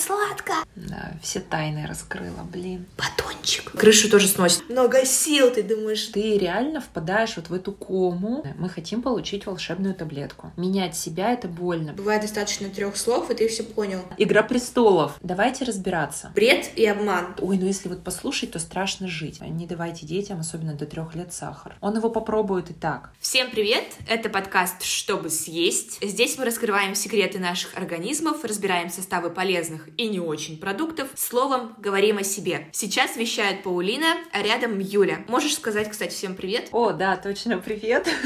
сладко. Да, все тайны раскрыла, блин. Батончик. Крышу тоже сносит. Много сил, ты думаешь. Ты реально впадаешь вот в эту кому. Мы хотим получить волшебную таблетку. Менять себя — это больно. Бывает достаточно трех слов, и ты все понял. Игра престолов. Давайте разбираться. Бред и обман. Ой, ну если вот послушать, то страшно жить. Не давайте детям, особенно до трех лет, сахар. Он его попробует и так. Всем привет! Это подкаст «Чтобы съесть». Здесь мы раскрываем секреты наших организмов, разбираем составы полезных и не очень продуктов. Словом, говорим о себе. Сейчас вещает Паулина, а рядом Юля. Можешь сказать, кстати, всем привет? О, да, точно, привет.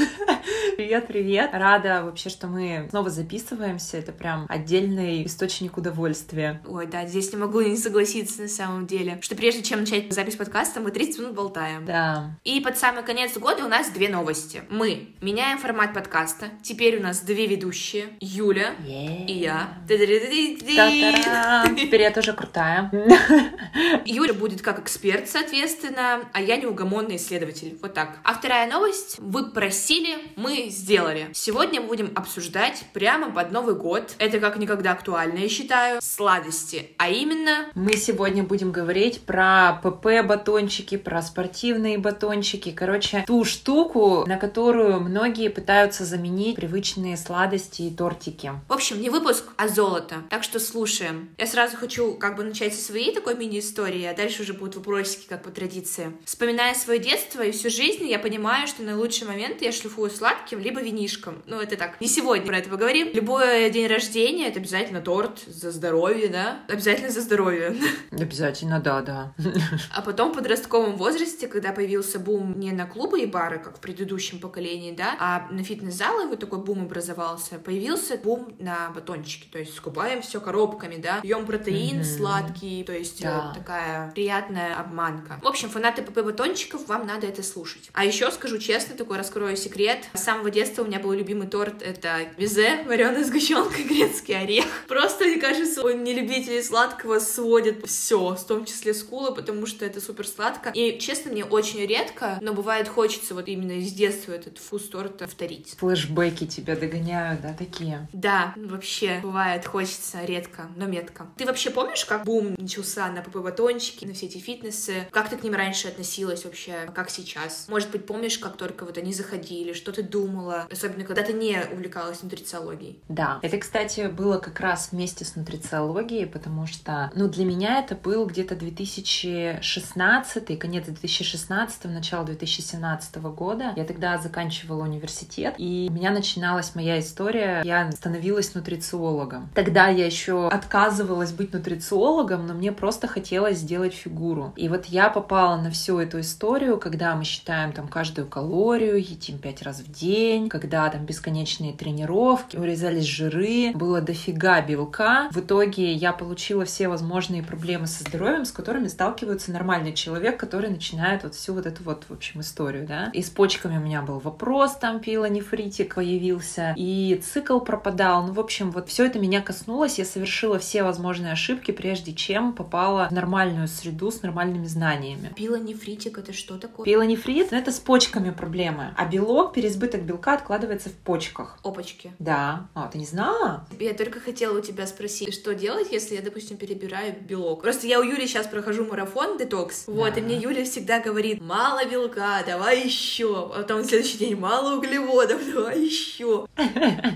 Привет, привет. Рада вообще, что мы снова записываемся. Это прям отдельный источник удовольствия. Ой, да, здесь не могу не согласиться на самом деле. Что прежде чем начать запись подкаста, мы 30 минут болтаем. Да. И под самый конец года у нас две новости. Мы меняем формат подкаста. Теперь у нас две ведущие. Юля Yeah. и я. Теперь я тоже крутая. Юля будет как эксперт, соответственно, а я неугомонный исследователь. Вот так. А вторая новость. Вы просили, мы сделали. Сегодня будем обсуждать прямо под Новый год. Это как никогда актуально, я считаю. Сладости. А именно... Мы сегодня будем говорить про ПП-батончики, про спортивные батончики. Короче, ту штуку, на которую многие пытаются заменить привычные сладости и тортики. В общем, не выпуск, а золото. Так что слушаем. Я сразу хочу как бы начать со своей такой мини-истории, а дальше уже будут вопросики, как по традиции. Вспоминая свое детство и всю жизнь, я понимаю, что наилучший момент я шлифую сладким, либо винишком. Ну, это так. Не сегодня про это поговорим. Любой день рождения — это обязательно торт за здоровье, да? Обязательно за здоровье. Обязательно, да, да. А потом в подростковом возрасте, когда появился бум не на клубы и бары, как в предыдущем поколении, да, а на фитнес-залы вот такой бум образовался, появился бум на батончики. То есть скупаем все коробками, да, пьем протеин Мгм. Сладкий, то есть Да. вот такая приятная обманка. В общем, фанаты ПП батончиков, вам надо это слушать. А еще скажу честно, такой раскрою секрет. С самого детства у меня был любимый торт, это безе, вареная сгущенка, грецкий орех. Просто, мне кажется, он не любителей сладкого сводит все, в том числе скулы, потому что это супер сладко. И, честно, мне очень редко, но бывает хочется вот именно из детства этот вкус торта повторить. Флэшбэки тебя догоняют, да, такие. Да, вообще, бывает, хочется редко, но метко. Ты вообще помнишь, как бум начался на ПП-батончики, на все эти фитнесы? Как ты к ним раньше относилась вообще? Как сейчас? Может быть, помнишь, как только вот они заходили, что ты думала? Особенно, когда ты не увлекалась нутрициологией. Да, это, кстати, было как раз вместе с нутрициологией, потому что, ну, для меня это был где-то 2016, конец 2016, начало 2017 года. Я тогда заканчивала университет, и у меня начиналась моя история. Я становилась нутрициологом. Тогда я еще отказывалась быть нутрициологом, но мне просто хотелось сделать фигуру. И вот я попала на всю эту историю, когда мы считаем там каждую калорию, едим пять раз в день, когда там бесконечные тренировки, урезались жиры, было дофига белка. В итоге я получила все возможные проблемы со здоровьем, с которыми сталкивается нормальный человек, который начинает вот всю вот эту вот, в общем, историю, да. И с почками у меня был вопрос, там пилонефритик появился, и цикл пропадал. Ну, в общем, вот все это меня коснулось, я совершила все возможные ошибки, прежде чем попала в нормальную среду с нормальными знаниями. Пилонефритик — это что такое? Пилонефрит — это с почками проблемы, а белок, переизбыток белка откладывается в почках. Опачки. Да. А, ты не знала? Я только хотела у тебя спросить, что делать, если я, допустим, перебираю белок? Просто я у Юли сейчас прохожу марафон детокс, вот, Да. и мне Юля всегда говорит, мало белка, давай еще, а потом на следующий день мало углеводов, давай еще.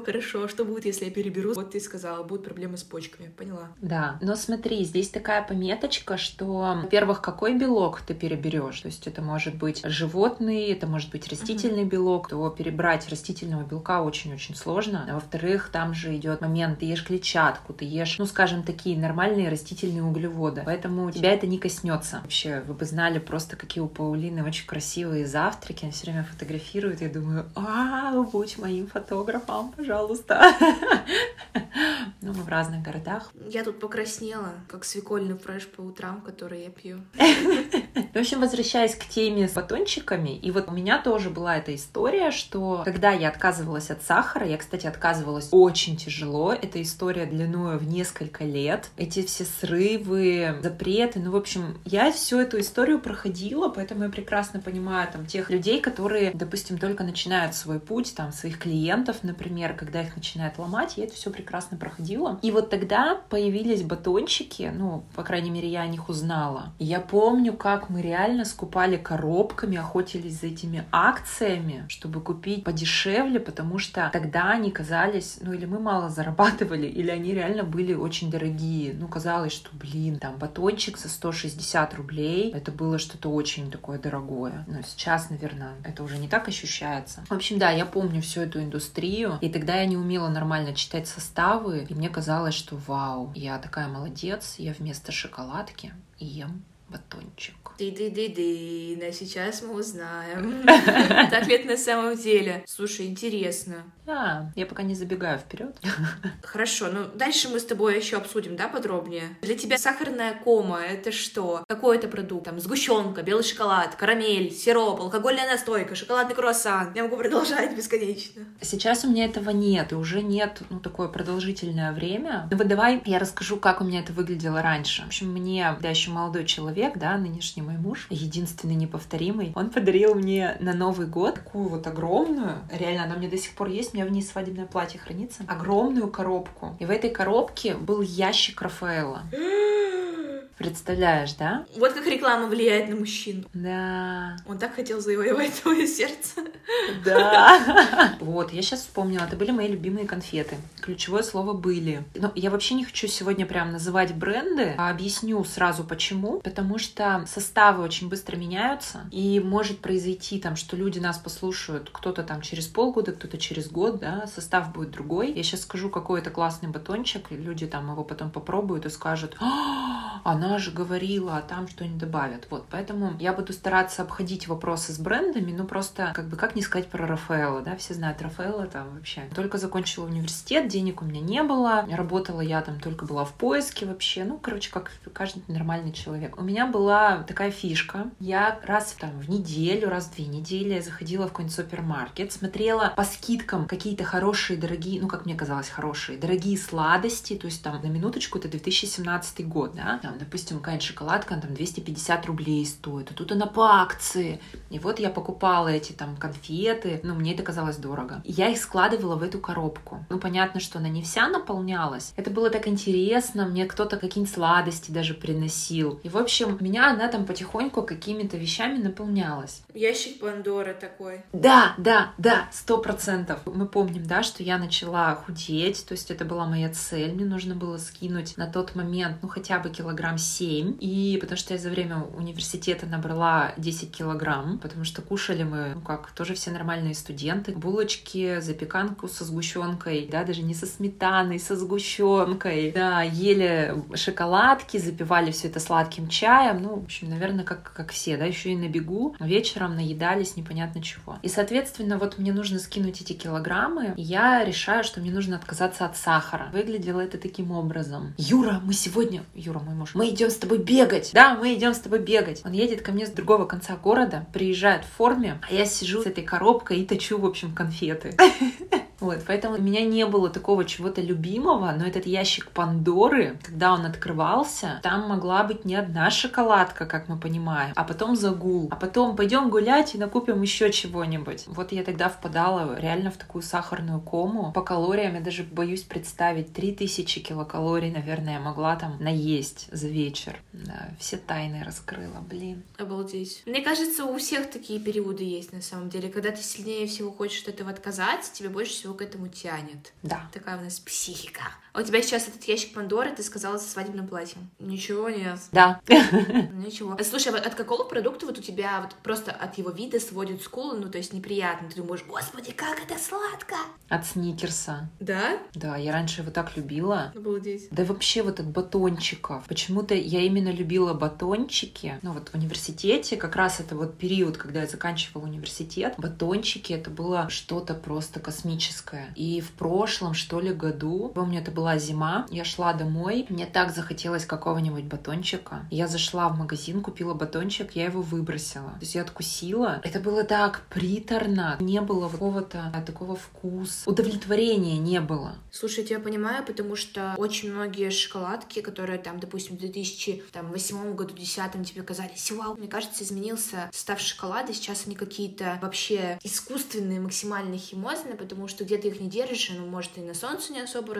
Думаю, хорошо, что будет, если я переберу? Вот ты сказала, будут проблемы с почками, поняла. Да. Но смотри, здесь такая пометочка, что, во-первых, какой белок ты переберешь. То есть это может быть животный, это может быть растительный белок. То перебрать растительного белка очень-очень сложно. А во-вторых, там же идет момент, ты ешь клетчатку, ты ешь, ну, скажем, такие нормальные растительные углеводы. Поэтому тебя это не коснется. Вообще, вы бы знали просто, какие у Паулины очень красивые завтраки. Она все время фотографирует. Я думаю, а, будь моим фотографом, пожалуйста. Ну, мы в разных городах. Я тут покраснела, как свекольный фреш по утрам, который я пью. В общем, возвращаясь к теме с батончиками, и вот у меня тоже была эта история, что когда я отказывалась от сахара, я, кстати, отказывалась очень тяжело, эта история длиною в несколько лет, эти все срывы, запреты, ну, в общем, я всю эту историю проходила, поэтому я прекрасно понимаю там тех людей, которые, допустим, только начинают свой путь, там, своих клиентов, например, когда их начинают ломать, я это все прекрасно проходила. И вот тогда появились батончики, ну, по крайней мере, я о них узнала. Я помню, как мы реально скупали коробками, охотились за этими акциями, чтобы купить подешевле, потому что тогда они казались, ну, или мы мало зарабатывали, или они реально были очень дорогие. Ну, казалось, что, блин, там батончик за 160 рублей, это было что-то очень такое дорогое. Но сейчас, наверное, это уже не так ощущается. В общем, да, я помню всю эту индустрию, и тогда я не умела нормально читать составы, и мне казалось, что вау, я такая молодец, я вместо шоколадки ем батончик. Ды-ды-ды-ды, а сейчас мы узнаем. Так ли это на самом деле? Слушай, интересно. Да, я пока не забегаю вперед. Хорошо, ну дальше мы с тобой еще обсудим, да, подробнее. Для тебя сахарная кома — это что? Какой это продукт? Там сгущенка, белый шоколад, карамель, сироп, алкогольная настойка, шоколадный круассан. Я могу продолжать бесконечно. Сейчас у меня этого нет, и уже нет, ну, такое продолжительное время. Ну вот давай я расскажу, как у меня это выглядело раньше. В общем, мне, да, еще молодой человек, да, нынешний мой муж, единственный неповторимый, он подарил мне на Новый год такую вот огромную, реально, она мне до сих пор есть, у меня в ней свадебное платье хранится, огромную коробку. И в этой коробке был ящик Рафаэла. Представляешь, да? Вот как реклама влияет на мужчину. Да. Он так хотел завоевать твое сердце. Да. Вот, я сейчас вспомнила, это были мои любимые конфеты. Ключевое слово «были». Но я вообще не хочу сегодня прям называть бренды, а объясню сразу почему. Потому что составы очень быстро меняются, и может произойти там, что люди нас послушают, кто-то там через полгода, кто-то через год, да, состав будет другой. Я сейчас скажу, какой это классный батончик, люди там его потом попробуют и скажут, «А, она же говорила, а там что-нибудь добавят. Вот, поэтому я буду стараться обходить вопросы с брендами, ну просто, как бы, как не сказать про Рафаэла, да, все знают Рафаэла там вообще. Только закончила университет, денег у меня не было, работала я там только была в поиске вообще, ну, короче, как каждый нормальный человек. У меня была такая фишка, я раз там в неделю, раз в две недели я заходила в какой-нибудь супермаркет, смотрела по скидкам какие-то хорошие, дорогие, ну, как мне казалось, хорошие, дорогие сладости, то есть там на минуточку это 2017 год, да, там, допустим, какая-нибудь шоколадка, она там 250 рублей стоит, а тут она по акции. И вот я покупала эти там конфеты, ну, мне это казалось дорого. И я их складывала в эту коробку. Ну, понятно, что она не вся наполнялась. Это было так интересно, мне кто-то какие-нибудь сладости даже приносил. И, в общем, меня она там потихоньку какими-то вещами наполнялась. Ящик Пандоры такой. Да, да, да, сто процентов. Мы помним, да, что я начала худеть, то есть это была моя цель. Мне нужно было скинуть на тот момент, ну, хотя бы килограмм 7. И потому что я за время университета набрала 10 килограмм, потому что кушали мы, ну как, тоже все нормальные студенты. Булочки, запеканку со сгущенкой, да, даже не со сметаной, со сгущенкой. Да, ели шоколадки, запивали все это сладким чаем. Ну, в общем, наверное, как, как все, да, еще и на бегу. Вечером наедались непонятно чего. И, соответственно, вот мне нужно скинуть эти килограммы, и я решаю, что мне нужно отказаться от сахара. Выглядело это таким образом. Юра, мы сегодня... Юра, мой муж. Мы идем с тобой бегать. Да, мы идем с тобой бегать. Он едет ко мне с другого конца города, приезжает в форме, а я сижу с этой коробкой и точу, в общем, конфеты. Вот, поэтому у меня не было такого чего-то любимого, но этот ящик Пандоры, когда он открывался, там могла быть не одна шоколадка, как мы понимаем, а потом загул, а потом пойдем гулять и накупим еще чего-нибудь. Вот я тогда впадала реально в такую сахарную кому. По калориям я даже боюсь представить, 3000 килокалорий, наверное, я могла там наесть за вечер. Да, все тайны раскрыла, блин. Обалдеть. Мне кажется, у всех такие периоды есть на самом деле. Когда ты сильнее всего хочешь от этого отказаться, тебе больше всего к этому тянет. Да. Такая у нас психика. А у тебя сейчас этот ящик Пандоры, ты сказала, со свадебным платьем. Ничего нет. Да. Ничего. А Слушай, а от какого продукта вот у тебя вот просто от его вида сводит скулы, ну то есть неприятно? Ты думаешь, господи, как это сладко! От сникерса. Да? Да, я раньше его так любила. Обалдеть. Да вообще вот от батончиков. Почему-то я именно любила батончики. Ну вот в университете как раз это вот период, когда я заканчивала университет. Батончики это было что-то просто космическое. И в прошлом, что ли, году, помню, это была зима, я шла домой, мне так захотелось какого-нибудь батончика. Я зашла в магазин, купила батончик, я его выбросила. То есть я откусила. Это было так приторно. Не было какого-то такого вкуса. Удовлетворения не было. Слушай, я понимаю, потому что очень многие шоколадки, которые там, допустим, в 2008 году, 2010 тебе казались, вау, мне кажется, изменился состав шоколада, сейчас они какие-то вообще искусственные, максимально химозные, потому что где-то их не держишь, оно может и на солнце не особо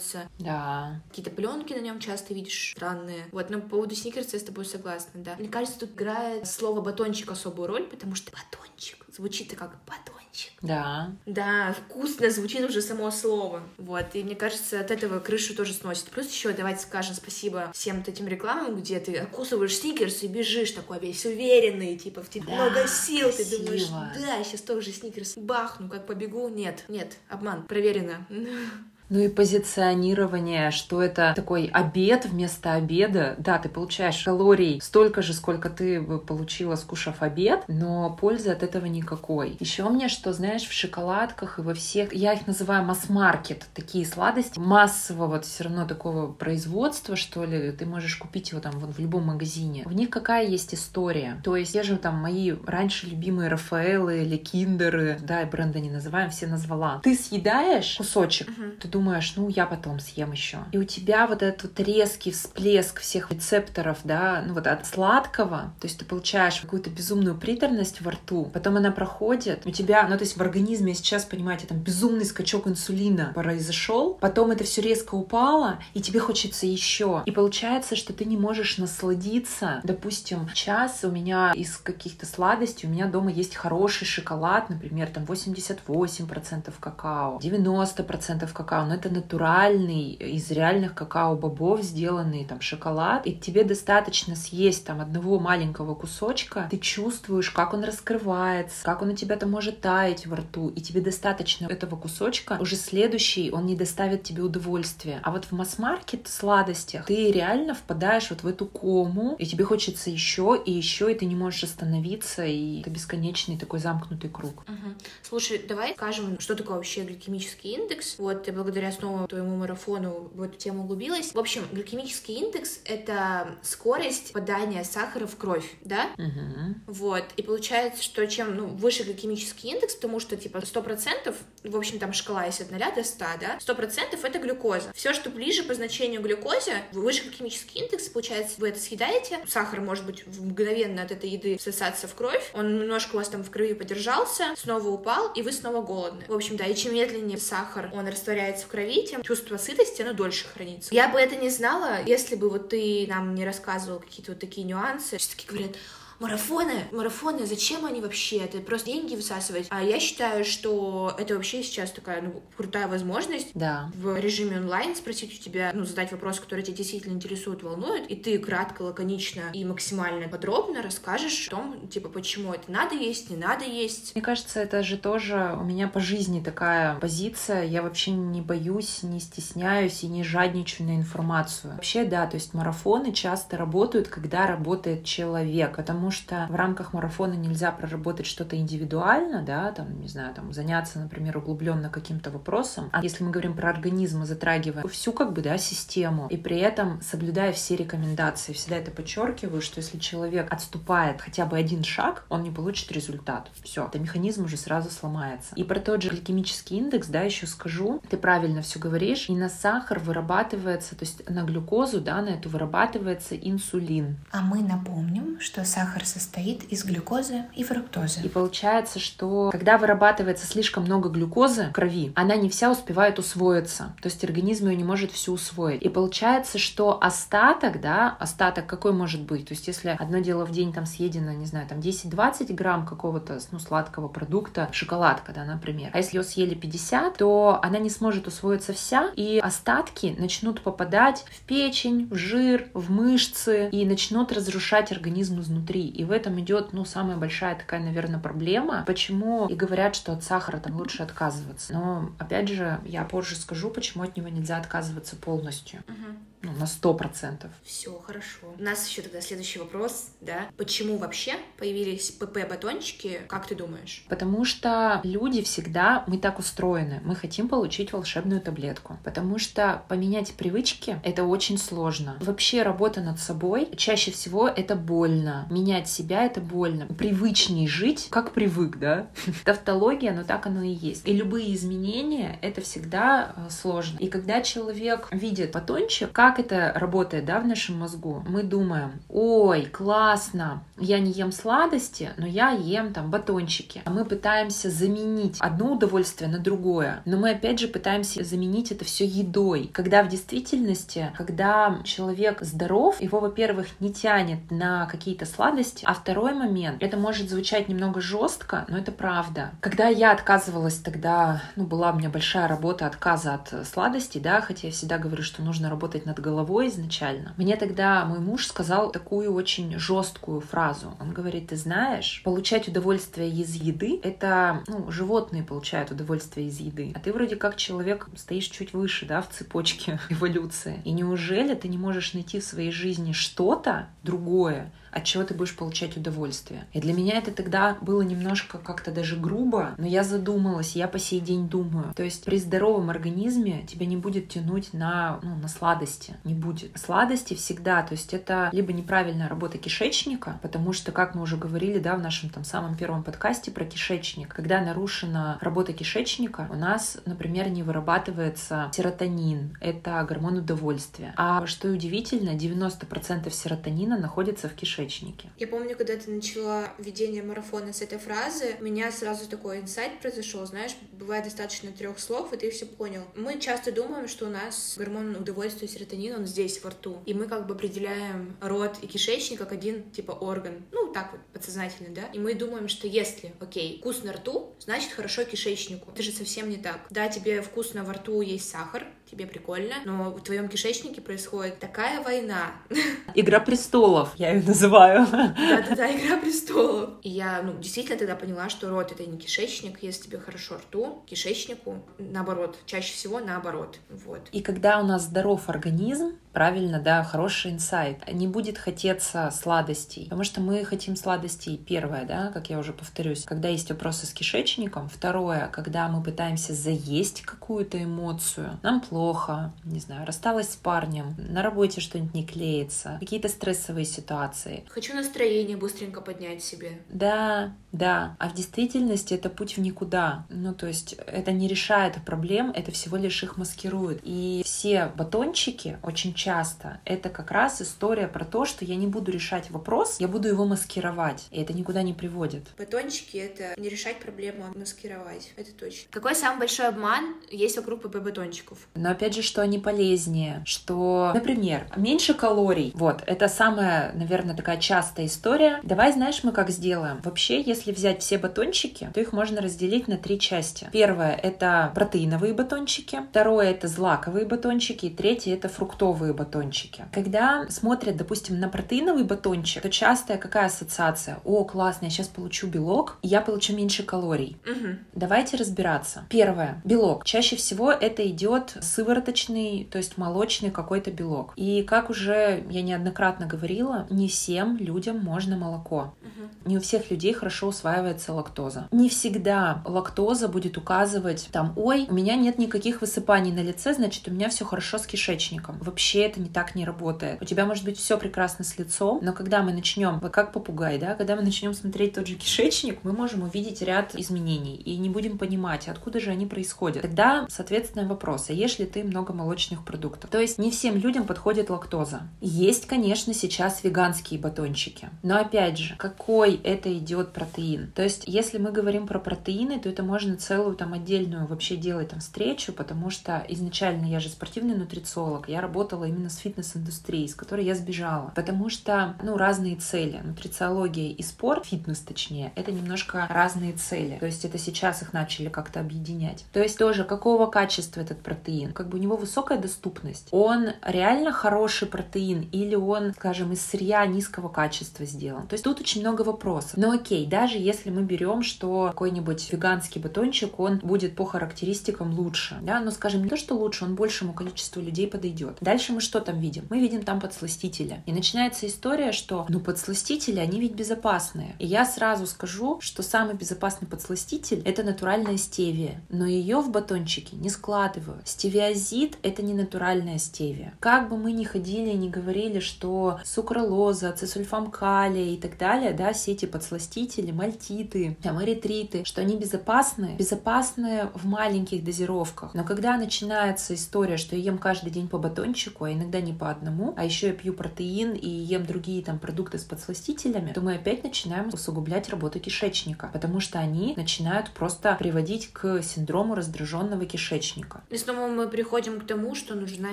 расплавиться. Да. Какие-то пленки на нем часто видишь странные. Вот, но по поводу сникерса я с тобой согласна, да. Мне кажется, тут играет слово батончик особую роль, потому что батончик звучит как батончик. Да. Да, вкусно звучит уже само слово. Вот, и мне кажется, от этого крышу тоже сносит. Плюс еще давайте скажем спасибо всем вот этим рекламам, где ты откусываешь сникерс и бежишь такой весь уверенный, типа в тебе да, много сил, красиво. ты думаешь, да, сейчас тоже сникерс бахну, как побегу. Нет, нет, обман, проверено. Ну и позиционирование, что это такой обед вместо обеда. Да, ты получаешь калорий столько же, сколько ты бы получила, скушав обед, но пользы от этого никакой. Еще мне, что, знаешь, в шоколадках и во всех, я их называю масс-маркет, такие сладости массового вот все равно такого производства, что ли, ты можешь купить его там вон, в любом магазине. В них какая есть история? То есть, те же там мои раньше любимые Рафаэлы или Киндеры, да, бренда не называем, все назвала. Ты съедаешь кусочек, uh-huh. ты думаешь, ну, я потом съем еще. И у тебя вот этот вот резкий всплеск всех рецепторов, да, ну вот от сладкого, то есть ты получаешь какую-то безумную приторность во рту, потом она проходит, у тебя, ну то есть в организме сейчас, понимаете, там безумный скачок инсулина произошел, потом это все резко упало, и тебе хочется еще. И получается, что ты не можешь насладиться. Допустим, сейчас у меня из каких-то сладостей, у меня дома есть хороший шоколад, например, там 88% какао, 90% какао, это натуральный, из реальных какао-бобов сделанный там шоколад, и тебе достаточно съесть там одного маленького кусочка, ты чувствуешь, как он раскрывается, как он у тебя там может таять во рту, и тебе достаточно этого кусочка, уже следующий, он не доставит тебе удовольствия. А вот в масс-маркет сладостях ты реально впадаешь вот в эту кому, и тебе хочется еще и еще, и ты не можешь остановиться, и это бесконечный такой замкнутый круг. Угу. Слушай, давай скажем, что такое вообще гликемический индекс. Вот благодаря благодаря снова твоему марафону в эту тему углубилась. В общем, гликемический индекс — это скорость попадания сахара в кровь, да? Угу. Вот. И получается, что чем ну, выше гликемический индекс, потому что, типа, 100%, в общем, там шкала есть от 0 до 100, да? 100% это глюкоза. Все, что ближе по значению глюкозе, выше гликемический индекс, получается, вы это съедаете, сахар может быть мгновенно от этой еды всосаться в кровь, он немножко у вас там в крови подержался, снова упал, и вы снова голодны. В общем, да, и чем медленнее сахар, он растворяется крови, тем чувство сытости, оно дольше хранится. Я бы это не знала, если бы вот ты нам не рассказывал какие-то вот такие нюансы. Все-таки говорят, марафоны, марафоны, зачем они вообще? Это просто деньги высасывать. А я считаю, что это вообще сейчас такая ну, крутая возможность да. в режиме онлайн спросить у тебя, ну, задать вопрос, который тебя действительно интересует, волнует, и ты кратко, лаконично и максимально подробно расскажешь о том, типа, почему это надо есть, не надо есть. Мне кажется, это же тоже у меня по жизни такая позиция. Я вообще не боюсь, не стесняюсь и не жадничаю на информацию. Вообще, да, то есть марафоны часто работают, когда работает человек, потому что в рамках марафона нельзя проработать что-то индивидуально, да, там, не знаю, там, заняться, например, углубленно каким-то вопросом. А если мы говорим про организм, мы затрагиваем всю, как бы, да, систему, и при этом соблюдая все рекомендации. Всегда это подчеркиваю, что если человек отступает хотя бы один шаг, он не получит результат. Все, это механизм уже сразу сломается. И про тот же гликемический индекс, да, еще скажу, ты правильно все говоришь, и на сахар вырабатывается, то есть на глюкозу, да, на эту вырабатывается инсулин. А мы напомним, что сахар сахар состоит из глюкозы и фруктозы. И получается, что когда вырабатывается слишком много глюкозы в крови, она не вся успевает усвоиться. То есть организм ее не может всю усвоить. И получается, что остаток, да, остаток какой может быть? То есть если одно дело в день там съедено, не знаю, там 10-20 грамм какого-то, ну, сладкого продукта, шоколадка, да, например. А если ее съели 50, то она не сможет усвоиться вся, и остатки начнут попадать в печень, в жир, в мышцы, и начнут разрушать организм изнутри. И в этом идет, ну, самая большая такая, наверное, проблема. Почему и говорят, что от сахара там лучше отказываться. Но, опять же, я позже скажу, почему от него нельзя отказываться полностью. Угу. Ну, на сто процентов. Все, хорошо. У нас еще тогда следующий вопрос, да? Почему вообще появились ПП-батончики? Как ты думаешь? Потому что люди всегда, мы так устроены, мы хотим получить волшебную таблетку. Потому что поменять привычки — это очень сложно. Вообще работа над собой чаще всего это больно. Менять себя — это больно. Привычней жить, как привык, да? Тавтология, но так оно и есть. И любые изменения — это всегда э, сложно. И когда человек видит батончик, как это работает, да, в нашем мозгу, мы думаем, ой, классно, я не ем сладости, но я ем там батончики. А мы пытаемся заменить одно удовольствие на другое. Но мы опять же пытаемся заменить это все едой. Когда в действительности, когда человек здоров, его, во-первых, не тянет на какие-то сладости, а второй момент, это может звучать немного жестко, но это правда. Когда я отказывалась тогда, ну, была у меня большая работа отказа от сладостей, да, хотя я всегда говорю, что нужно работать над головой изначально. Мне тогда мой муж сказал такую очень жесткую фразу. Он говорит, ты знаешь, получать удовольствие из еды — это, ну, животные получают удовольствие из еды. А ты вроде как человек стоишь чуть выше, да, в цепочке эволюции. И неужели ты не можешь найти в своей жизни что-то другое, от чего ты будешь получать удовольствие. И для меня это тогда было немножко как-то даже грубо, но я задумалась, я по сей день думаю. То есть при здоровом организме тебя не будет тянуть на, ну, на сладости, не будет. Сладости всегда, то есть это либо неправильная работа кишечника, потому что, как мы уже говорили, да, в нашем там самом первом подкасте про кишечник, когда нарушена работа кишечника, у нас, например, не вырабатывается серотонин, это гормон удовольствия. А что удивительно, 90% серотонина находится в кишечнике кишечнике. Я помню, когда ты начала ведение марафона с этой фразы, у меня сразу такой инсайт произошел, знаешь, бывает достаточно трех слов, и ты все понял. Мы часто думаем, что у нас гормон удовольствия серотонин, он здесь, во рту, и мы как бы определяем рот и кишечник как один, типа, орган, ну, так вот, подсознательно, да, и мы думаем, что если, окей, вкус на рту, значит, хорошо кишечнику. Это же совсем не так. Да, тебе вкусно во рту есть сахар, тебе прикольно, но в твоем кишечнике происходит такая война. Игра престолов, я ее называю. Да-да-да, Игра престолов. И я, ну, действительно тогда поняла, что рот — это не кишечник, если тебе хорошо рту, кишечнику, наоборот, чаще всего наоборот, вот. И когда у нас здоров организм, правильно, да, хороший инсайт. Не будет хотеться сладостей, потому что мы хотим сладостей. Первое, да, как я уже повторюсь, когда есть вопросы с кишечником. Второе, когда мы пытаемся заесть какую-то эмоцию. Нам плохо, не знаю, рассталась с парнем, на работе что-нибудь не клеится, какие-то стрессовые ситуации. Хочу настроение быстренько поднять себе. Да, да. А в действительности это путь в никуда. Ну, то есть это не решает проблем, это всего лишь их маскирует. И все батончики очень часто это как раз история про то, что я не буду решать вопрос, я буду его маскировать. И это никуда не приводит. Батончики — это не решать проблему, а маскировать. Это точно. Какой самый большой обман есть вокруг ПП-батончиков? Но опять же, что они полезнее, что, например, меньше калорий. Вот, это самая, наверное, такая частая история. Давай, знаешь, мы как сделаем? Вообще, если взять все батончики, то их можно разделить на три части. Первое — это протеиновые батончики. Второе — это злаковые батончики. И третье — это фруктовые протеиновые батончики. Когда смотрят, допустим, на протеиновый батончик, то частая какая ассоциация? О, классно, я сейчас получу белок, и я получу меньше калорий. Угу. Давайте разбираться. Первое. Белок. Чаще всего это идет сывороточный, то есть молочный какой-то белок. И как уже я неоднократно говорила, не всем людям можно молоко. Угу. Не у всех людей хорошо усваивается лактоза. Не всегда лактоза будет указывать там, ой, у меня нет никаких высыпаний на лице, значит, у меня все хорошо с кишечником. Вообще вообще это не так не работает. У тебя может быть все прекрасно с лицом, но когда мы начнем, как попугай, да, когда мы начнем смотреть тот же кишечник, мы можем увидеть ряд изменений и не будем понимать, откуда же они происходят. Тогда, соответственно, вопрос, а ешь ли ты много молочных продуктов? То есть не всем людям подходит лактоза. Есть, конечно, сейчас веганские батончики, но опять же, какой это идет протеин? То есть, если мы говорим про протеины, то это можно целую там отдельную вообще делать там встречу, потому что изначально я же спортивный нутрициолог, я работала именно с фитнес-индустрией, с которой я сбежала. Потому что, ну, разные цели. Нутрициология и спорт, фитнес точнее, это немножко разные цели. То есть это сейчас их начали как-то объединять. То есть тоже, какого качества этот протеин? Как бы у него высокая доступность. Он реально хороший протеин или он, скажем, из сырья низкого качества сделан? То есть тут очень много вопросов. Но окей, даже если мы берем, что какой-нибудь веганский батончик, он будет по характеристикам лучше, да, но скажем не то, что лучше, он большему количеству людей подойдет. Дальше мы что там видим? Мы видим там подсластители. И начинается история, что, ну, подсластители, они ведь безопасные. И я сразу скажу, что самый безопасный подсластитель — это натуральная стевия. Но ее в батончике не складывают. Стевиазид — это не натуральная стевия. Как бы мы ни ходили и не говорили, что сукралоза, цисульфам калия и так далее, да, все эти подсластители, мальтиты, там, эритриты, что они безопасны, безопасны в маленьких дозировках. Но когда начинается история, что я ем каждый день по батончику, а иногда не по одному, а еще я пью протеин и ем другие там продукты с подсластителями, то мы опять начинаем усугублять работу кишечника, потому что они начинают просто приводить к синдрому раздраженного кишечника. И снова мы приходим к тому, что нужна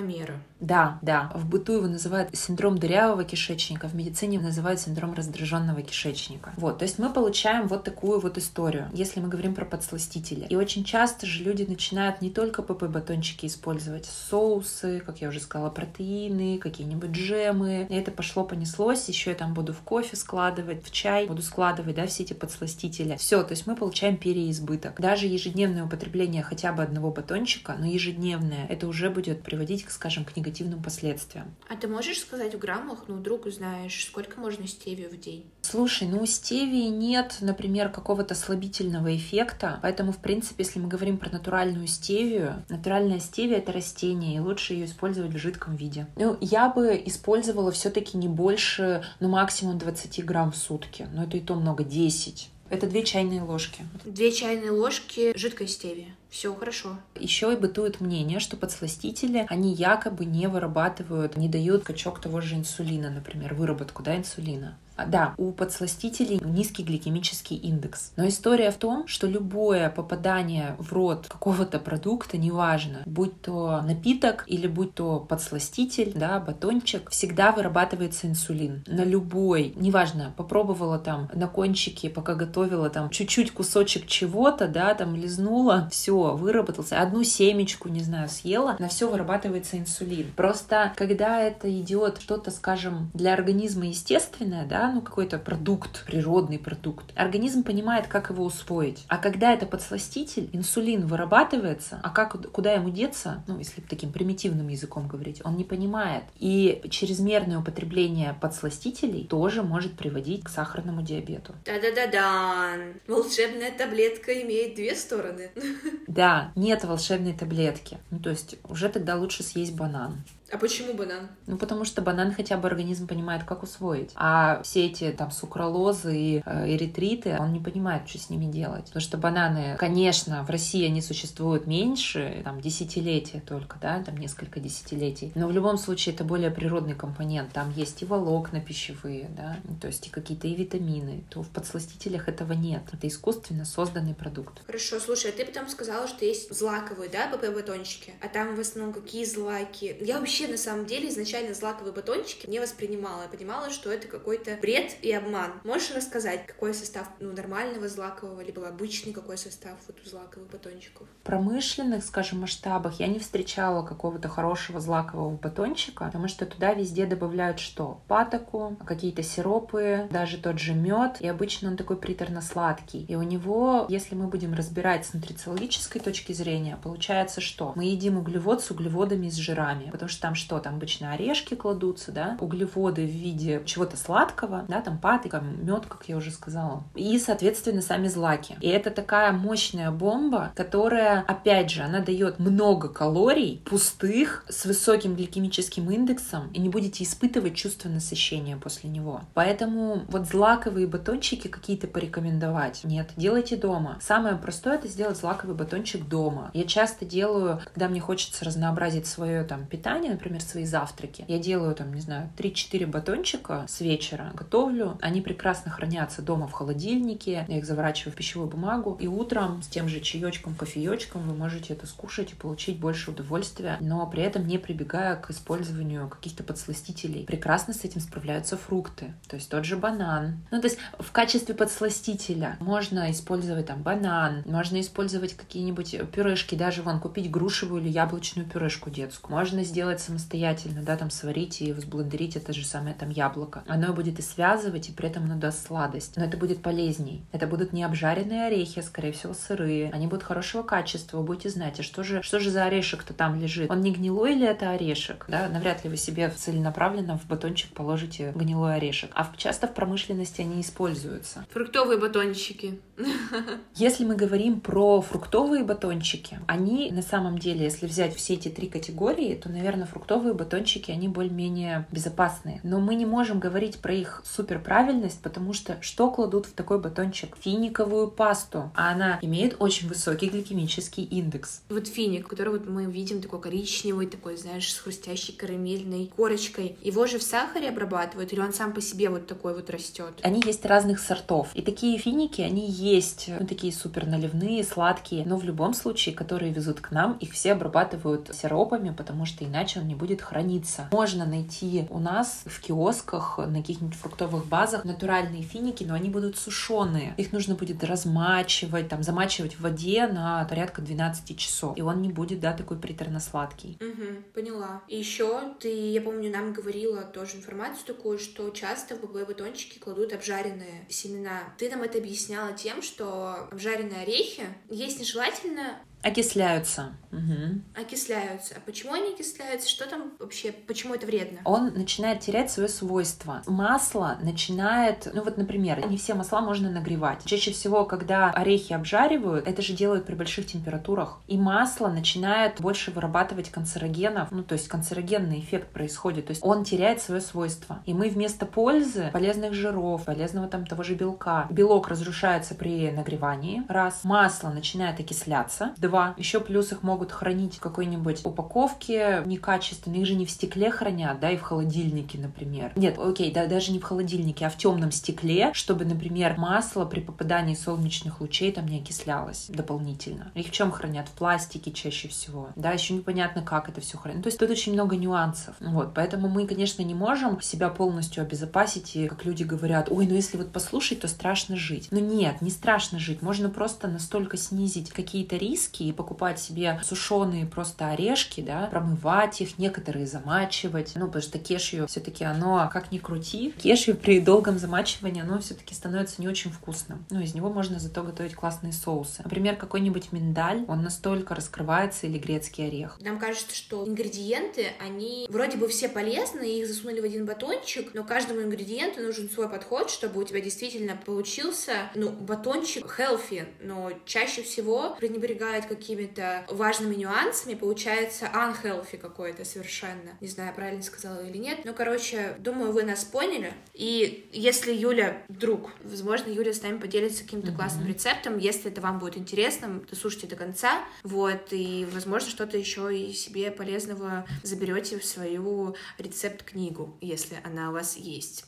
мера. Да, да. В быту его называют синдром дырявого кишечника, в медицине его называют синдром раздраженного кишечника. Вот, то есть мы получаем вот такую вот историю, если мы говорим про подсластители. И очень часто же люди начинают не только ПП-батончики использовать, соусы, как я уже сказала, протеины, какие-нибудь джемы. И это пошло-понеслось. Еще я там буду в кофе складывать, в чай буду складывать, да, все эти подсластители. Все, то есть мы получаем переизбыток. Даже ежедневное употребление хотя бы одного батончика, но ежедневное, это уже будет приводить, скажем, к негативным последствиям. А ты можешь сказать в граммах, ну, вдруг знаешь, сколько можно стевию в день? Слушай, ну у стевии нет, например, какого-то слабительного эффекта, поэтому, в принципе, если мы говорим про натуральную стевию, натуральная стевия — это растение, и лучше ее использовать в жидком виде. Ну, я бы использовала все-таки не больше, ну, максимум 20 грамм в сутки, но это и то много, 10. Это две чайные ложки. Две чайные ложки жидкой стевии. Все хорошо. Еще и бытует мнение, что подсластители, они якобы не вырабатывают, не дают качок того же инсулина, например, выработку да, инсулина. А, да, у подсластителей низкий гликемический индекс. Но история в том, что любое попадание в рот какого-то продукта, неважно, будь то напиток или будь то подсластитель, да, батончик, всегда вырабатывается инсулин. На любой, неважно, попробовала там на кончике, пока готовила там чуть-чуть кусочек чего-то, да, там лизнула, все, выработался. Одну семечку, не знаю, съела, на все вырабатывается инсулин. Просто когда это идет что-то, скажем, для организма естественное, да, ну, какой-то продукт, природный продукт. Организм понимает, как его усвоить. А когда это подсластитель, инсулин вырабатывается, а как, куда ему деться, ну, если таким примитивным языком говорить, он не понимает. И чрезмерное употребление подсластителей тоже может приводить к сахарному диабету. Да-да-да-да. Волшебная таблетка имеет две стороны. Да, нет волшебной таблетки. Ну, то есть уже тогда лучше съесть банан. А почему банан? Ну, потому что банан хотя бы организм понимает, как усвоить. А все эти там сукралозы и э, эритриты, он не понимает, что с ними делать. Потому что бананы, конечно, в России они существуют меньше, там, десятилетия только, да, там несколько десятилетий. Но в любом случае это более природный компонент. Там есть и волокна пищевые, да, ну, то есть и какие-то и витамины. То в подсластителях этого нет. Это искусственно созданный продукт. Хорошо, слушай, а ты потом сказала, что есть злаковые, да, ПП-батончики? А там в основном какие злаки? Я вообще вообще, на самом деле, изначально злаковые батончики не воспринимала. Я понимала, что это какой-то бред и обман. Можешь рассказать, какой состав ну, нормального злакового, либо обычный какой состав вот у злаковых батончиков? В промышленных, скажем, масштабах я не встречала какого-то хорошего злакового батончика, потому что туда везде добавляют что? Патоку, какие-то сиропы, даже тот же мед, и обычно он такой приторно-сладкий. И у него, если мы будем разбирать с нутрициологической точки зрения, получается что? Мы едим углевод с углеводами и с жирами, потому что там что? Там обычно орешки кладутся, да, углеводы в виде чего-то сладкого, да, там патока, мед, как я уже сказала. И, соответственно, сами злаки. И это такая мощная бомба, которая, опять же, она дает много калорий, пустых, с высоким гликемическим индексом, и не будете испытывать чувство насыщения после него. Поэтому вот злаковые батончики какие-то порекомендовать. Нет, делайте дома. Самое простое это сделать злаковый батончик дома. Я часто делаю, когда мне хочется разнообразить свое там питание, например, свои завтраки. Я делаю там, не знаю, 3-4 батончика с вечера, готовлю. Они прекрасно хранятся дома в холодильнике. Я их заворачиваю в пищевую бумагу. И утром с тем же чаечком, кофеечком вы можете это скушать и получить больше удовольствия, но при этом не прибегая к использованию каких-то подсластителей. Прекрасно с этим справляются фрукты. То есть тот же банан. Ну, то есть в качестве подсластителя можно использовать там банан, можно использовать какие-нибудь пюрешки, даже вон купить грушевую или яблочную пюрешку детскую. Можно сделать самостоятельно, да, там сварить и взблендерить это же самое там яблоко. Оно будет и связывать, и при этом оно даст сладость. Но это будет полезней. Это будут не обжаренные орехи, а, скорее всего, сырые. Они будут хорошего качества, вы будете знать, а что же, что же за орешек-то там лежит? Он не гнилой или это орешек? Да, навряд ли вы себе целенаправленно в батончик положите гнилой орешек. А часто в промышленности они используются. Фруктовые батончики. Если мы говорим про фруктовые батончики, они на самом деле, если взять все эти три категории, то, наверное, фруктовые батончики, они более-менее безопасные. Но мы не можем говорить про их суперправильность, потому что что кладут в такой батончик? Финиковую пасту, а она имеет очень высокий гликемический индекс. Вот финик, который вот мы видим такой коричневый, такой, знаешь, с хрустящей карамельной корочкой, его же в сахаре обрабатывают, или он сам по себе вот такой вот растет? Они есть разных сортов. И такие финики, они есть, ну, такие супер наливные, сладкие, но в любом случае, которые везут к нам, их все обрабатывают сиропами, потому что иначе он не будет храниться. Можно найти у нас в киосках на каких-нибудь фруктовых базах натуральные финики, но они будут сушеные. Их нужно будет размачивать, там, замачивать в воде на порядка 12 часов. И он не будет, да, такой приторно-сладкий. Угу, поняла. И еще ты, я помню, нам говорила тоже информацию такую, что часто в ББ-батончики кладут обжаренные семена. Ты нам это объясняла тем, что обжаренные орехи есть нежелательно Окисляются. Угу. Окисляются. А почему они окисляются? Что там вообще? Почему это вредно? Он начинает терять свое свойство. Масло начинает... Ну вот, например, не все масла можно нагревать. Чаще всего, когда орехи обжаривают, это же делают при больших температурах. И масло начинает больше вырабатывать канцерогенов. Ну, то есть канцерогенный эффект происходит. То есть он теряет свое свойство. И мы вместо пользы полезных жиров, полезного там того же белка, белок разрушается при нагревании. Раз. Масло начинает окисляться два. Еще плюс их могут хранить в какой-нибудь упаковке некачественной. Их же не в стекле хранят, да, и в холодильнике, например. Нет, окей, да, даже не в холодильнике, а в темном стекле, чтобы, например, масло при попадании солнечных лучей там не окислялось дополнительно. Их в чем хранят? В пластике чаще всего. Да, еще непонятно, как это все хранят. То есть тут очень много нюансов. Вот, поэтому мы, конечно, не можем себя полностью обезопасить, и как люди говорят, ой, ну если вот послушать, то страшно жить. Но нет, не страшно жить. Можно просто настолько снизить какие-то риски, орешки и покупать себе сушеные просто орешки, да, промывать их, некоторые замачивать. Ну, потому что кешью все-таки оно, как ни крути, кешью при долгом замачивании оно все-таки становится не очень вкусным. Ну, из него можно зато готовить классные соусы. Например, какой-нибудь миндаль, он настолько раскрывается, или грецкий орех. Нам кажется, что ингредиенты, они вроде бы все полезны, их засунули в один батончик, но каждому ингредиенту нужен свой подход, чтобы у тебя действительно получился, ну, батончик healthy, но чаще всего пренебрегают какими-то важными нюансами, получается unhealthy какой-то совершенно. Не знаю, правильно сказала или нет. Но, короче, думаю, вы нас поняли. И если Юля вдруг, возможно, Юля с нами поделится каким-то mm-hmm. классным рецептом, если это вам будет интересно, то слушайте до конца. Вот, и, возможно, что-то еще и себе полезного заберете в свою рецепт-книгу, если она у вас есть.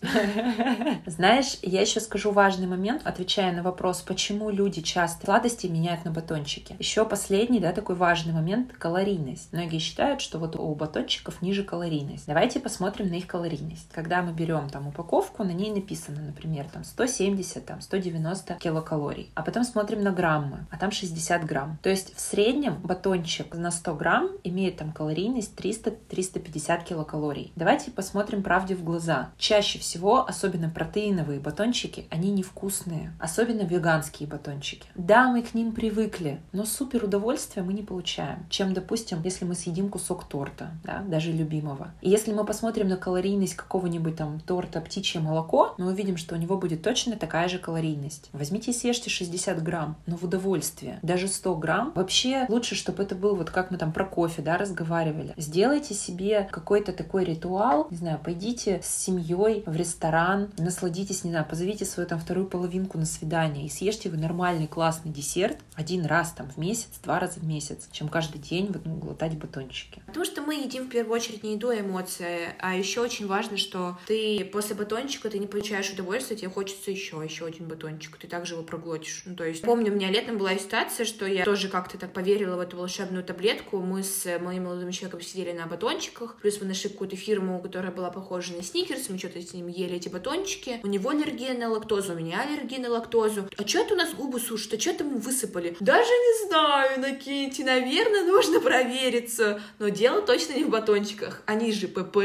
Знаешь, я еще скажу важный момент, отвечая на вопрос, почему люди часто сладости меняют на батончики. Еще последний, да, такой важный момент — калорийность. Многие считают, что вот у батончиков ниже калорийность. Давайте посмотрим на их калорийность. Когда мы берем там упаковку, на ней написано, например, там 170, там 190 килокалорий. А потом смотрим на граммы, а там 60 грамм. То есть в среднем батончик на 100 грамм имеет там калорийность 300-350 килокалорий. Давайте посмотрим правде в глаза. Чаще всего, особенно протеиновые батончики, они невкусные. Особенно веганские батончики. Да, мы к ним привыкли, но супер удовольствия мы не получаем, чем, допустим, если мы съедим кусок торта, да, даже любимого. И если мы посмотрим на калорийность какого-нибудь там торта птичье молоко, мы увидим, что у него будет точно такая же калорийность. Возьмите и съешьте 60 грамм, но в удовольствие. Даже 100 грамм. Вообще лучше, чтобы это был вот как мы там про кофе, да, разговаривали. Сделайте себе какой-то такой ритуал, не знаю, пойдите с семьей в ресторан, насладитесь, не знаю, позовите свою там вторую половинку на свидание и съешьте вы нормальный классный десерт один раз там в месяц, два раза в месяц, чем каждый день вот, ну, глотать батончики. Потому что мы едим в первую очередь не еду, а эмоции. А еще очень важно, что ты после батончика ты не получаешь удовольствие, тебе хочется еще, еще один батончик. Ты также его проглотишь. Ну, то есть, помню, у меня летом была ситуация, что я тоже как-то так поверила в эту волшебную таблетку. Мы с моим молодым человеком сидели на батончиках, плюс мы нашли какую-то фирму, которая была похожа на сникерс, мы что-то с ним ели эти батончики. У него аллергия на лактозу, у меня аллергия на лактозу. А что это у нас губы сушат? А что это мы высыпали? Даже не знаю знаю, накиньте, наверное, нужно провериться. Но дело точно не в батончиках. Они же ПП,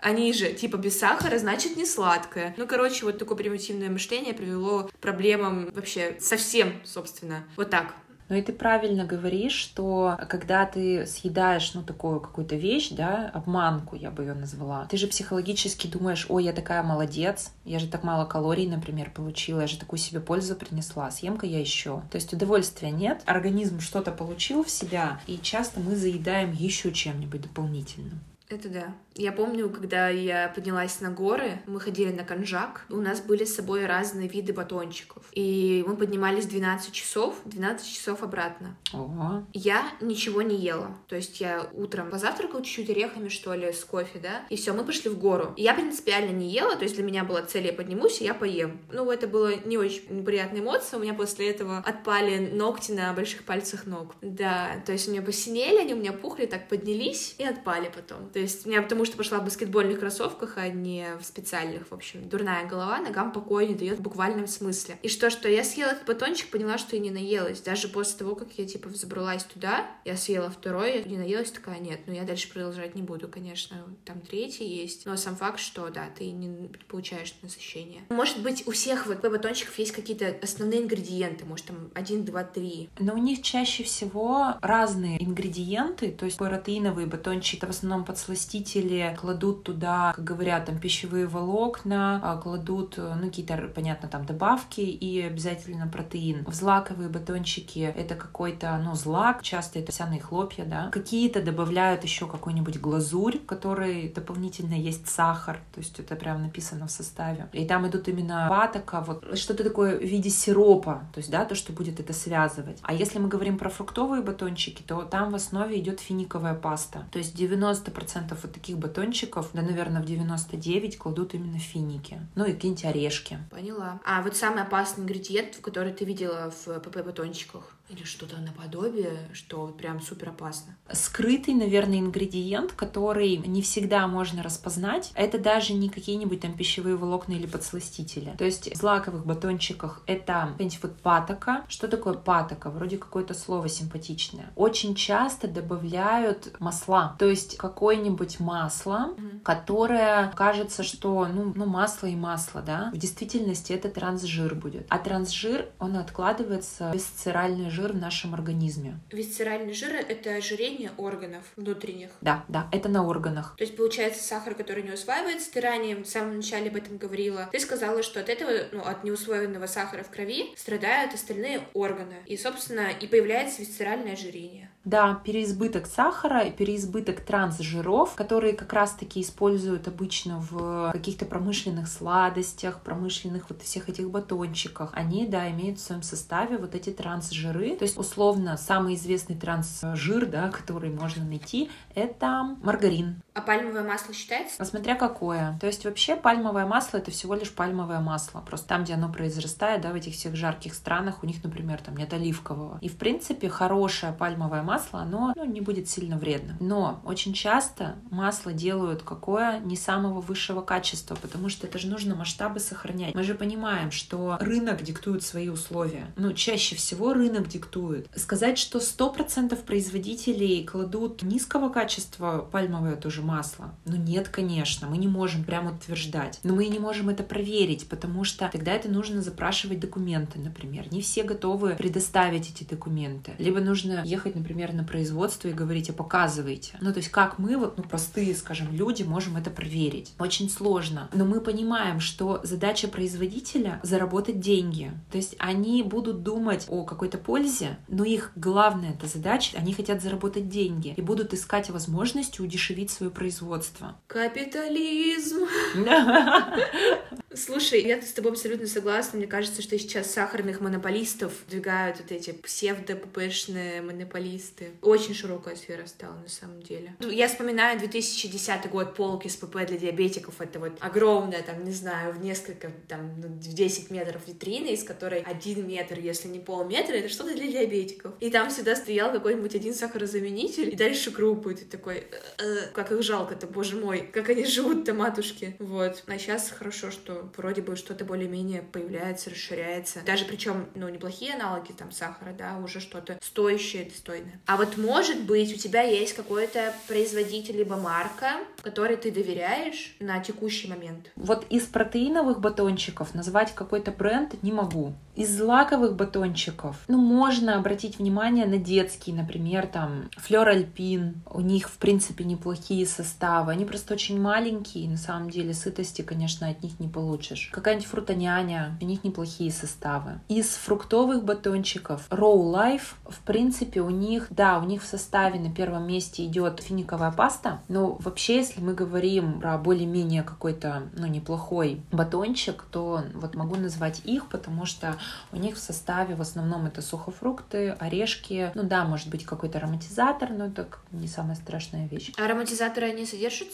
они же типа без сахара, значит не сладкое. Ну, короче, вот такое примитивное мышление привело к проблемам вообще совсем, собственно. Вот так. Ну и ты правильно говоришь, что когда ты съедаешь, ну, такую какую-то вещь, да, обманку, я бы ее назвала, ты же психологически думаешь, ой, я такая молодец, я же так мало калорий, например, получила, я же такую себе пользу принесла, съем-ка я еще. То есть удовольствия нет, организм что-то получил в себя, и часто мы заедаем еще чем-нибудь дополнительным. Это да. Я помню, когда я поднялась на горы, мы ходили на Конжак, у нас были с собой разные виды батончиков. И мы поднимались 12 часов, 12 часов обратно. Ого. Я ничего не ела. То есть я утром позавтракала чуть-чуть орехами, что ли, с кофе, да, и все, мы пошли в гору. Я принципиально не ела, то есть для меня была цель, я поднимусь, и я поем. Ну, это было не очень приятная эмоция, у меня после этого отпали ногти на больших пальцах ног. Да, то есть у меня посинели, они у меня пухли, так поднялись и отпали потом. То есть у меня потому что пошла в баскетбольных кроссовках, а не в специальных, в общем. Дурная голова ногам покоя не дает в буквальном смысле. И что, что я съела этот батончик, поняла, что я не наелась. Даже после того, как я, типа, взобралась туда, я съела второй, я не наелась, такая, нет, ну я дальше продолжать не буду, конечно. Там третий есть. Но сам факт, что, да, ты не получаешь насыщение. Может быть, у всех вот батончиков есть какие-то основные ингредиенты, может, там один, два, три. Но у них чаще всего разные ингредиенты, то есть протеиновые батончики, это в основном подсластители, кладут туда, как говорят, там пищевые волокна, а, кладут, э, ну, какие-то, понятно, там добавки и обязательно протеин. В злаковые батончики это какой-то, ну, злак, часто это овсяные хлопья, да. Какие-то добавляют еще какую-нибудь глазурь, в которой дополнительно есть сахар, то есть это прям написано в составе. И там идут именно патока, вот что-то такое в виде сиропа, то есть, да, то, что будет это связывать. А если мы говорим про фруктовые батончики, то там в основе идет финиковая паста. То есть 90% вот таких батончиков, да, наверное, в 99 кладут именно финики. Ну и какие-нибудь орешки. Поняла. А вот самый опасный ингредиент, который ты видела в ПП-батончиках? Или что-то наподобие, что прям супер опасно. Скрытый, наверное, ингредиент, который не всегда можно распознать, это даже не какие-нибудь там пищевые волокна или подсластители. То есть в злаковых батончиках это, понимаете, вот патока. Что такое патока? Вроде какое-то слово симпатичное. Очень часто добавляют масла. То есть какое-нибудь масло, mm-hmm. которое кажется, что ну, ну масло и масло, да. В действительности это трансжир будет. А трансжир, он откладывается в висцеральный жир жир в нашем организме. Висцеральный жир — это ожирение органов внутренних. Да, да, это на органах. То есть, получается, сахар, который не усваивается, ты ранее в самом начале об этом говорила. Ты сказала, что от этого, ну, от неусвоенного сахара в крови страдают остальные органы. И, собственно, и появляется висцеральное ожирение. Да, переизбыток сахара переизбыток трансжиров, которые как раз-таки используют обычно в каких-то промышленных сладостях, промышленных вот всех этих батончиках, они, да, имеют в своем составе вот эти трансжиры. То есть, условно, самый известный трансжир, да, который можно найти, это маргарин. А пальмовое масло считается? Посмотря какое. То есть, вообще, пальмовое масло — это всего лишь пальмовое масло. Просто там, где оно произрастает, да, в этих всех жарких странах, у них, например, там нет оливкового. И, в принципе, хорошее пальмовое масло оно ну, не будет сильно вредно. Но очень часто масло делают какое не самого высшего качества, потому что это же нужно масштабы сохранять. Мы же понимаем, что рынок диктует свои условия. Ну, чаще всего рынок диктует. Сказать, что 100% производителей кладут низкого качества пальмовое тоже масло, ну нет, конечно, мы не можем прямо утверждать. Но мы и не можем это проверить, потому что тогда это нужно запрашивать документы, например. Не все готовы предоставить эти документы. Либо нужно ехать, например, на производство и говорите, показывайте. Ну, то есть как мы, вот, ну, простые, скажем, люди можем это проверить. Очень сложно. Но мы понимаем, что задача производителя — заработать деньги. То есть они будут думать о какой-то пользе, но их главная эта задача, они хотят заработать деньги и будут искать возможности удешевить свое производство. Капитализм! Слушай, я с тобой абсолютно согласна. Мне кажется, что сейчас сахарных монополистов двигают вот эти псевдо-ППшные монополисты. Очень широкая сфера стала на самом деле. Ну, я вспоминаю 2010 год полки с ПП для диабетиков. Это вот огромная, там, не знаю, в несколько, там, ну, в 10 метров витрины, из которой один метр, если не полметра, это что-то для диабетиков. И там всегда стоял какой-нибудь один сахарозаменитель, и дальше крупы. Ты такой, э -э, как их жалко-то, боже мой, как они живут-то, матушки. Вот. А сейчас хорошо, что вроде бы что-то более-менее появляется, расширяется. Даже причем, ну, неплохие аналоги там сахара, да, уже что-то стоящее, достойное. А вот может быть у тебя есть какой-то производитель либо марка, которой ты доверяешь на текущий момент? Вот из протеиновых батончиков назвать какой-то бренд не могу. Из злаковых батончиков, ну, можно обратить внимание на детские, например, там, Флёр Альпин. У них, в принципе, неплохие составы. Они просто очень маленькие, на самом деле, сытости, конечно, от них не получишь. Какая-нибудь фрутоняня, у них неплохие составы. Из фруктовых батончиков Row Life, в принципе, у них, да, у них в составе на первом месте идет финиковая паста, но вообще, если мы говорим про более-менее какой-то, ну, неплохой батончик, то вот могу назвать их, потому что у них в составе в основном это сухофрукты, орешки. Ну да, может быть какой-то ароматизатор, но это не самая страшная вещь. Ароматизаторы они содержат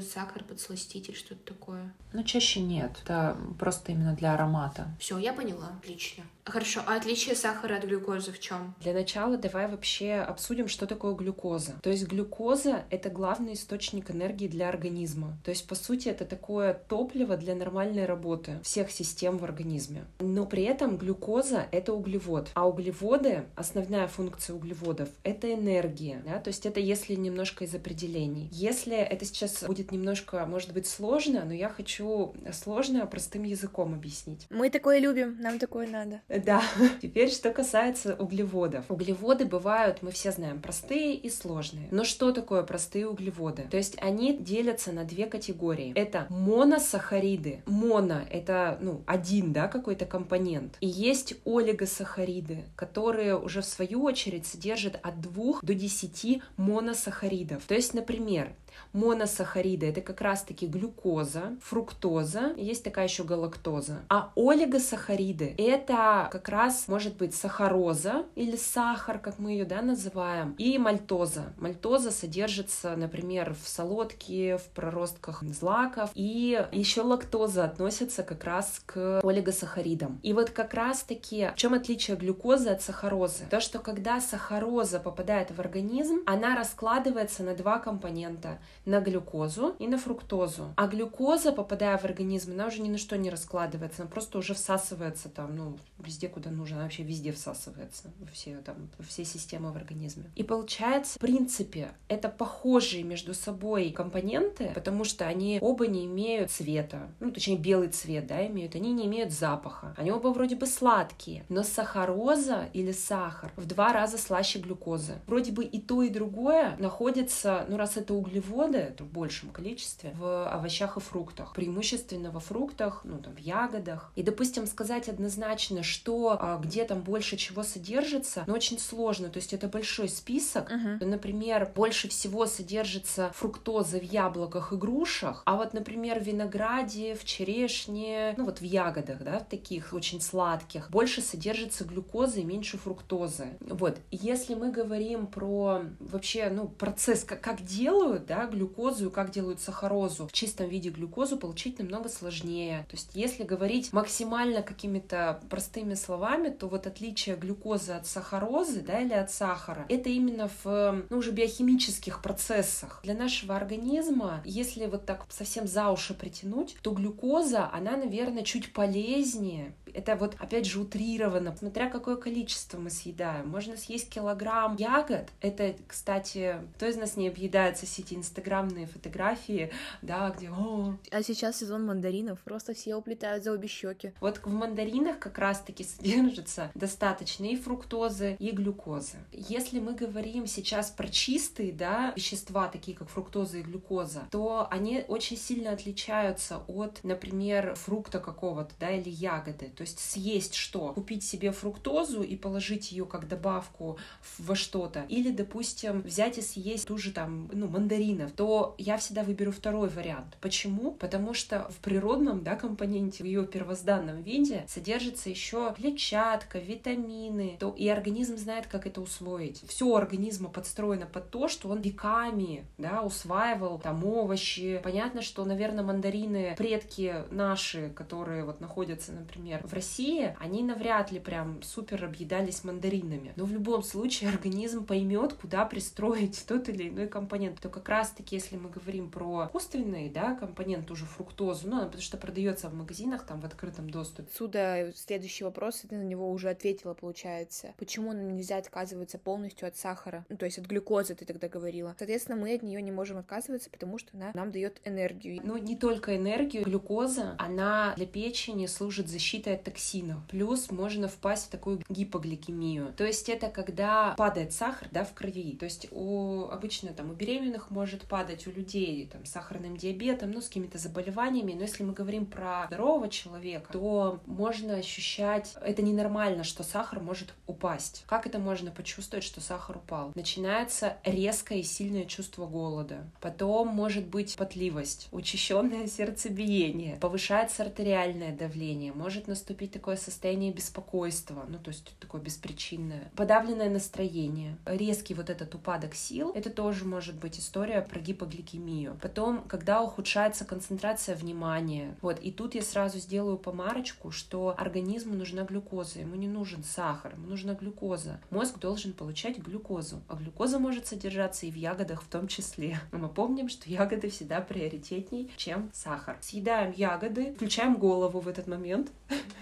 сахар, подсластитель, что-то такое? Ну, чаще нет. Это просто именно для аромата. Все, я поняла. Отлично. Хорошо, а отличие сахара от глюкозы в чем? Для начала давай вообще обсудим, что такое глюкоза. То есть глюкоза — это главный источник энергии для организма. То есть, по сути, это такое топливо для нормальной работы всех систем в организме. Но при этом глюкоза — это углевод. А углеводы, основная функция углеводов — это энергия. Да? То есть это если немножко из определений. Если это сейчас будет немножко, может быть, сложно, но я хочу сложно простым языком объяснить. Мы такое любим, нам такое надо. Да. Теперь, что касается углеводов. Углеводы бывают, мы все знаем, простые и сложные. Но что такое простые углеводы? То есть они делятся на две категории. Это моносахариды. Моно — это, ну, один, да, какой-то компонент. И есть олигосахариды, которые уже в свою очередь содержат от 2 до 10 моносахаридов. То есть, например, Моносахариды — это как раз-таки глюкоза, фруктоза, есть такая еще галактоза. А олигосахариды — это как раз может быть сахароза или сахар, как мы ее да, называем, и мальтоза. Мальтоза содержится, например, в солодке, в проростках злаков, и еще лактоза относится как раз к олигосахаридам. И вот как раз-таки в чем отличие глюкозы от сахарозы? То, что когда сахароза попадает в организм, она раскладывается на два компонента на глюкозу и на фруктозу. А глюкоза, попадая в организм, она уже ни на что не раскладывается, она просто уже всасывается там, ну, везде, куда нужно, она вообще везде всасывается, во все, там, во все системы в организме. И получается, в принципе, это похожие между собой компоненты, потому что они оба не имеют цвета, ну, точнее, белый цвет, да, имеют, они не имеют запаха. Они оба вроде бы сладкие, но сахароза или сахар в два раза слаще глюкозы. Вроде бы и то, и другое находится, ну, раз это углевод, углеводы в большем количестве в овощах и фруктах. Преимущественно во фруктах, ну там в ягодах. И, допустим, сказать однозначно, что а, где там больше чего содержится, но ну, очень сложно. То есть это большой список. Uh-huh. Например, больше всего содержится фруктоза в яблоках и грушах, а вот, например, в винограде, в черешне, ну вот в ягодах, да, в таких очень сладких, больше содержится глюкозы и меньше фруктозы. Вот. Если мы говорим про вообще, ну, процесс, как, как делают, да, глюкозу и как делают сахарозу. В чистом виде глюкозу получить намного сложнее. То есть если говорить максимально какими-то простыми словами, то вот отличие глюкозы от сахарозы да, или от сахара, это именно в ну, уже биохимических процессах. Для нашего организма, если вот так совсем за уши притянуть, то глюкоза, она, наверное, чуть полезнее это вот, опять же, утрировано, смотря какое количество мы съедаем. Можно съесть килограмм ягод. Это, кстати, кто из нас не объедается сети инстаграмные фотографии, да, где... О! А сейчас сезон мандаринов, просто все уплетают за обе щеки. Вот в мандаринах как раз-таки содержится достаточно и фруктозы, и глюкозы. Если мы говорим сейчас про чистые, да, вещества, такие как фруктоза и глюкоза, то они очень сильно отличаются от, например, фрукта какого-то, да, или ягоды. То есть съесть что? Купить себе фруктозу и положить ее как добавку во что-то. Или, допустим, взять и съесть ту же там, ну, мандаринов. То я всегда выберу второй вариант. Почему? Потому что в природном, да, компоненте, в ее первозданном виде содержится еще клетчатка, витамины. То и организм знает, как это усвоить. Все организма подстроено под то, что он веками, да, усваивал там овощи. Понятно, что, наверное, мандарины предки наши, которые вот находятся, например, в России они навряд ли прям супер объедались мандаринами. Но в любом случае организм поймет, куда пристроить тот или иной компонент. То как раз-таки, если мы говорим про искусственный, да, компонент, ту же фруктозу, ну, потому что продается в магазинах там в открытом доступе. Отсюда следующий вопрос, ты на него уже ответила, получается. Почему нам нельзя отказываться полностью от сахара? Ну, то есть от глюкозы ты тогда говорила. Соответственно, мы от нее не можем отказываться, потому что она нам дает энергию. Ну, не только энергию, глюкоза, она для печени служит защитой от токсинов. Плюс можно впасть в такую гипогликемию. То есть это когда падает сахар, да, в крови. То есть у обычно там у беременных может падать, у людей там с сахарным диабетом, ну, с какими-то заболеваниями. Но если мы говорим про здорового человека, то можно ощущать, это ненормально, что сахар может упасть. Как это можно почувствовать, что сахар упал? Начинается резкое и сильное чувство голода. Потом может быть потливость, учащенное сердцебиение, повышается артериальное давление, может наступить такое состояние беспокойства, ну то есть такое беспричинное, подавленное настроение, резкий вот этот упадок сил, это тоже может быть история про гипогликемию. Потом, когда ухудшается концентрация внимания, вот, и тут я сразу сделаю помарочку, что организму нужна глюкоза, ему не нужен сахар, ему нужна глюкоза. Мозг должен получать глюкозу, а глюкоза может содержаться и в ягодах в том числе. Но мы помним, что ягоды всегда приоритетней, чем сахар. Съедаем ягоды, включаем голову в этот момент,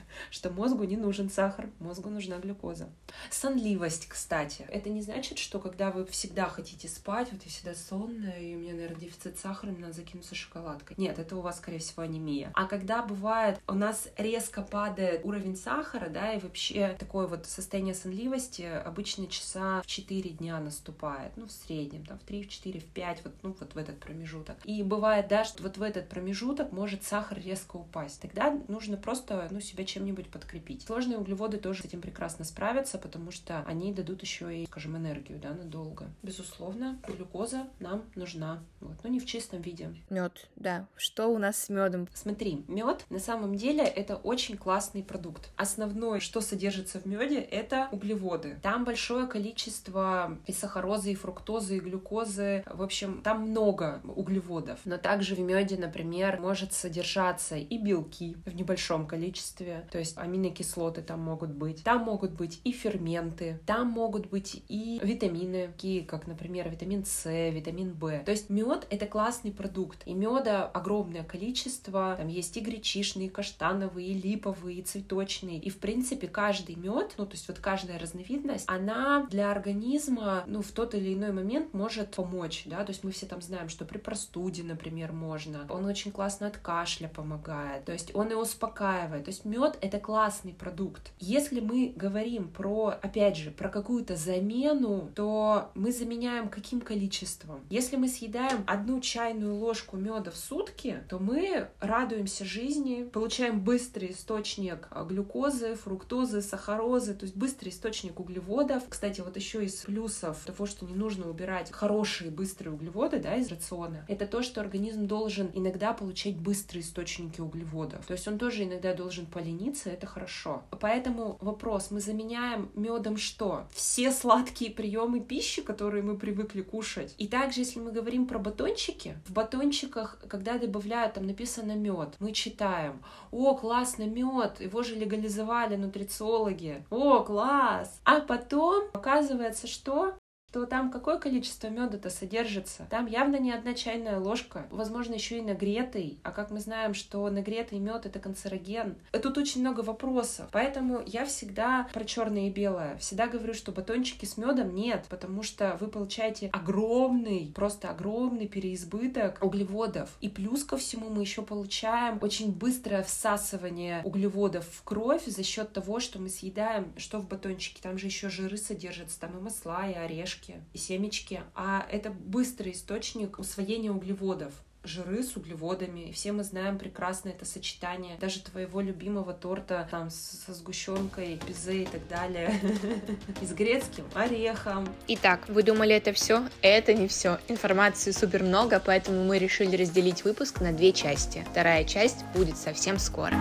что мозгу не нужен сахар, мозгу нужна глюкоза. Сонливость, кстати. Это не значит, что когда вы всегда хотите спать, вот я всегда сонная, и у меня, наверное, дефицит сахара, мне надо закинуться шоколадкой. Нет, это у вас, скорее всего, анемия. А когда бывает, у нас резко падает уровень сахара, да, и вообще такое вот состояние сонливости обычно часа в 4 дня наступает, ну, в среднем, там, в 3, в 4, в 5, вот, ну, вот в этот промежуток. И бывает, да, что вот в этот промежуток может сахар резко упасть. Тогда нужно просто, ну, себя чем-нибудь подкрепить. Сложные углеводы тоже с этим прекрасно справятся, потому что они дадут еще и, скажем, энергию, да, надолго. Безусловно, глюкоза нам нужна, вот, но не в чистом виде. Мед, да. Что у нас с медом? Смотри, мед на самом деле это очень классный продукт. Основное, что содержится в меде, это углеводы. Там большое количество и сахарозы, и фруктозы, и глюкозы. В общем, там много углеводов. Но также в меде, например, может содержаться и белки в небольшом количестве. То есть аминокислоты там могут быть. Там могут быть и ферменты. Там могут быть и витамины, такие как, например, витамин С, витамин В. То есть мед это классный продукт. И меда огромное количество. Там есть и гречишный, и каштановый, и липовый, и цветочный. И, в принципе, каждый мед, ну, то есть вот каждая разновидность, она для организма, ну, в тот или иной момент может помочь, да, то есть мы все там знаем, что при простуде, например, можно. Он очень классно от кашля помогает, то есть он и успокаивает. То есть мед это классный продукт. Если мы говорим про, опять же, про какую-то замену, то мы заменяем каким количеством? Если мы съедаем одну чайную ложку меда в сутки, то мы радуемся жизни, получаем быстрый источник глюкозы, фруктозы, сахарозы, то есть быстрый источник углеводов. Кстати, вот еще из плюсов того, что не нужно убирать хорошие быстрые углеводы да, из рациона, это то, что организм должен иногда получать быстрые источники углеводов. То есть он тоже иногда должен полениться, это хорошо. Поэтому вопрос, мы заменяем медом что? Все сладкие приемы пищи, которые мы привыкли кушать. И также, если мы говорим про батончики, в батончиках, когда добавляют, там написано мед, мы читаем, о, классно, мед, его же легализовали нутрициологи, о, класс. А потом оказывается, что то там какое количество меда-то содержится? Там явно не одна чайная ложка, возможно, еще и нагретый. А как мы знаем, что нагретый мед это канцероген. Тут очень много вопросов. Поэтому я всегда про черное и белое. Всегда говорю, что батончики с медом нет, потому что вы получаете огромный, просто огромный переизбыток углеводов. И плюс ко всему мы еще получаем очень быстрое всасывание углеводов в кровь за счет того, что мы съедаем, что в батончике. Там же еще жиры содержатся, там и масла, и орешки и семечки, а это быстрый источник усвоения углеводов жиры с углеводами. Все мы знаем прекрасно это сочетание даже твоего любимого торта там со сгущенкой, безе и так далее. И с грецким орехом. Итак, вы думали это все? Это не все. Информации супер много, поэтому мы решили разделить выпуск на две части. Вторая часть будет совсем. Скоро.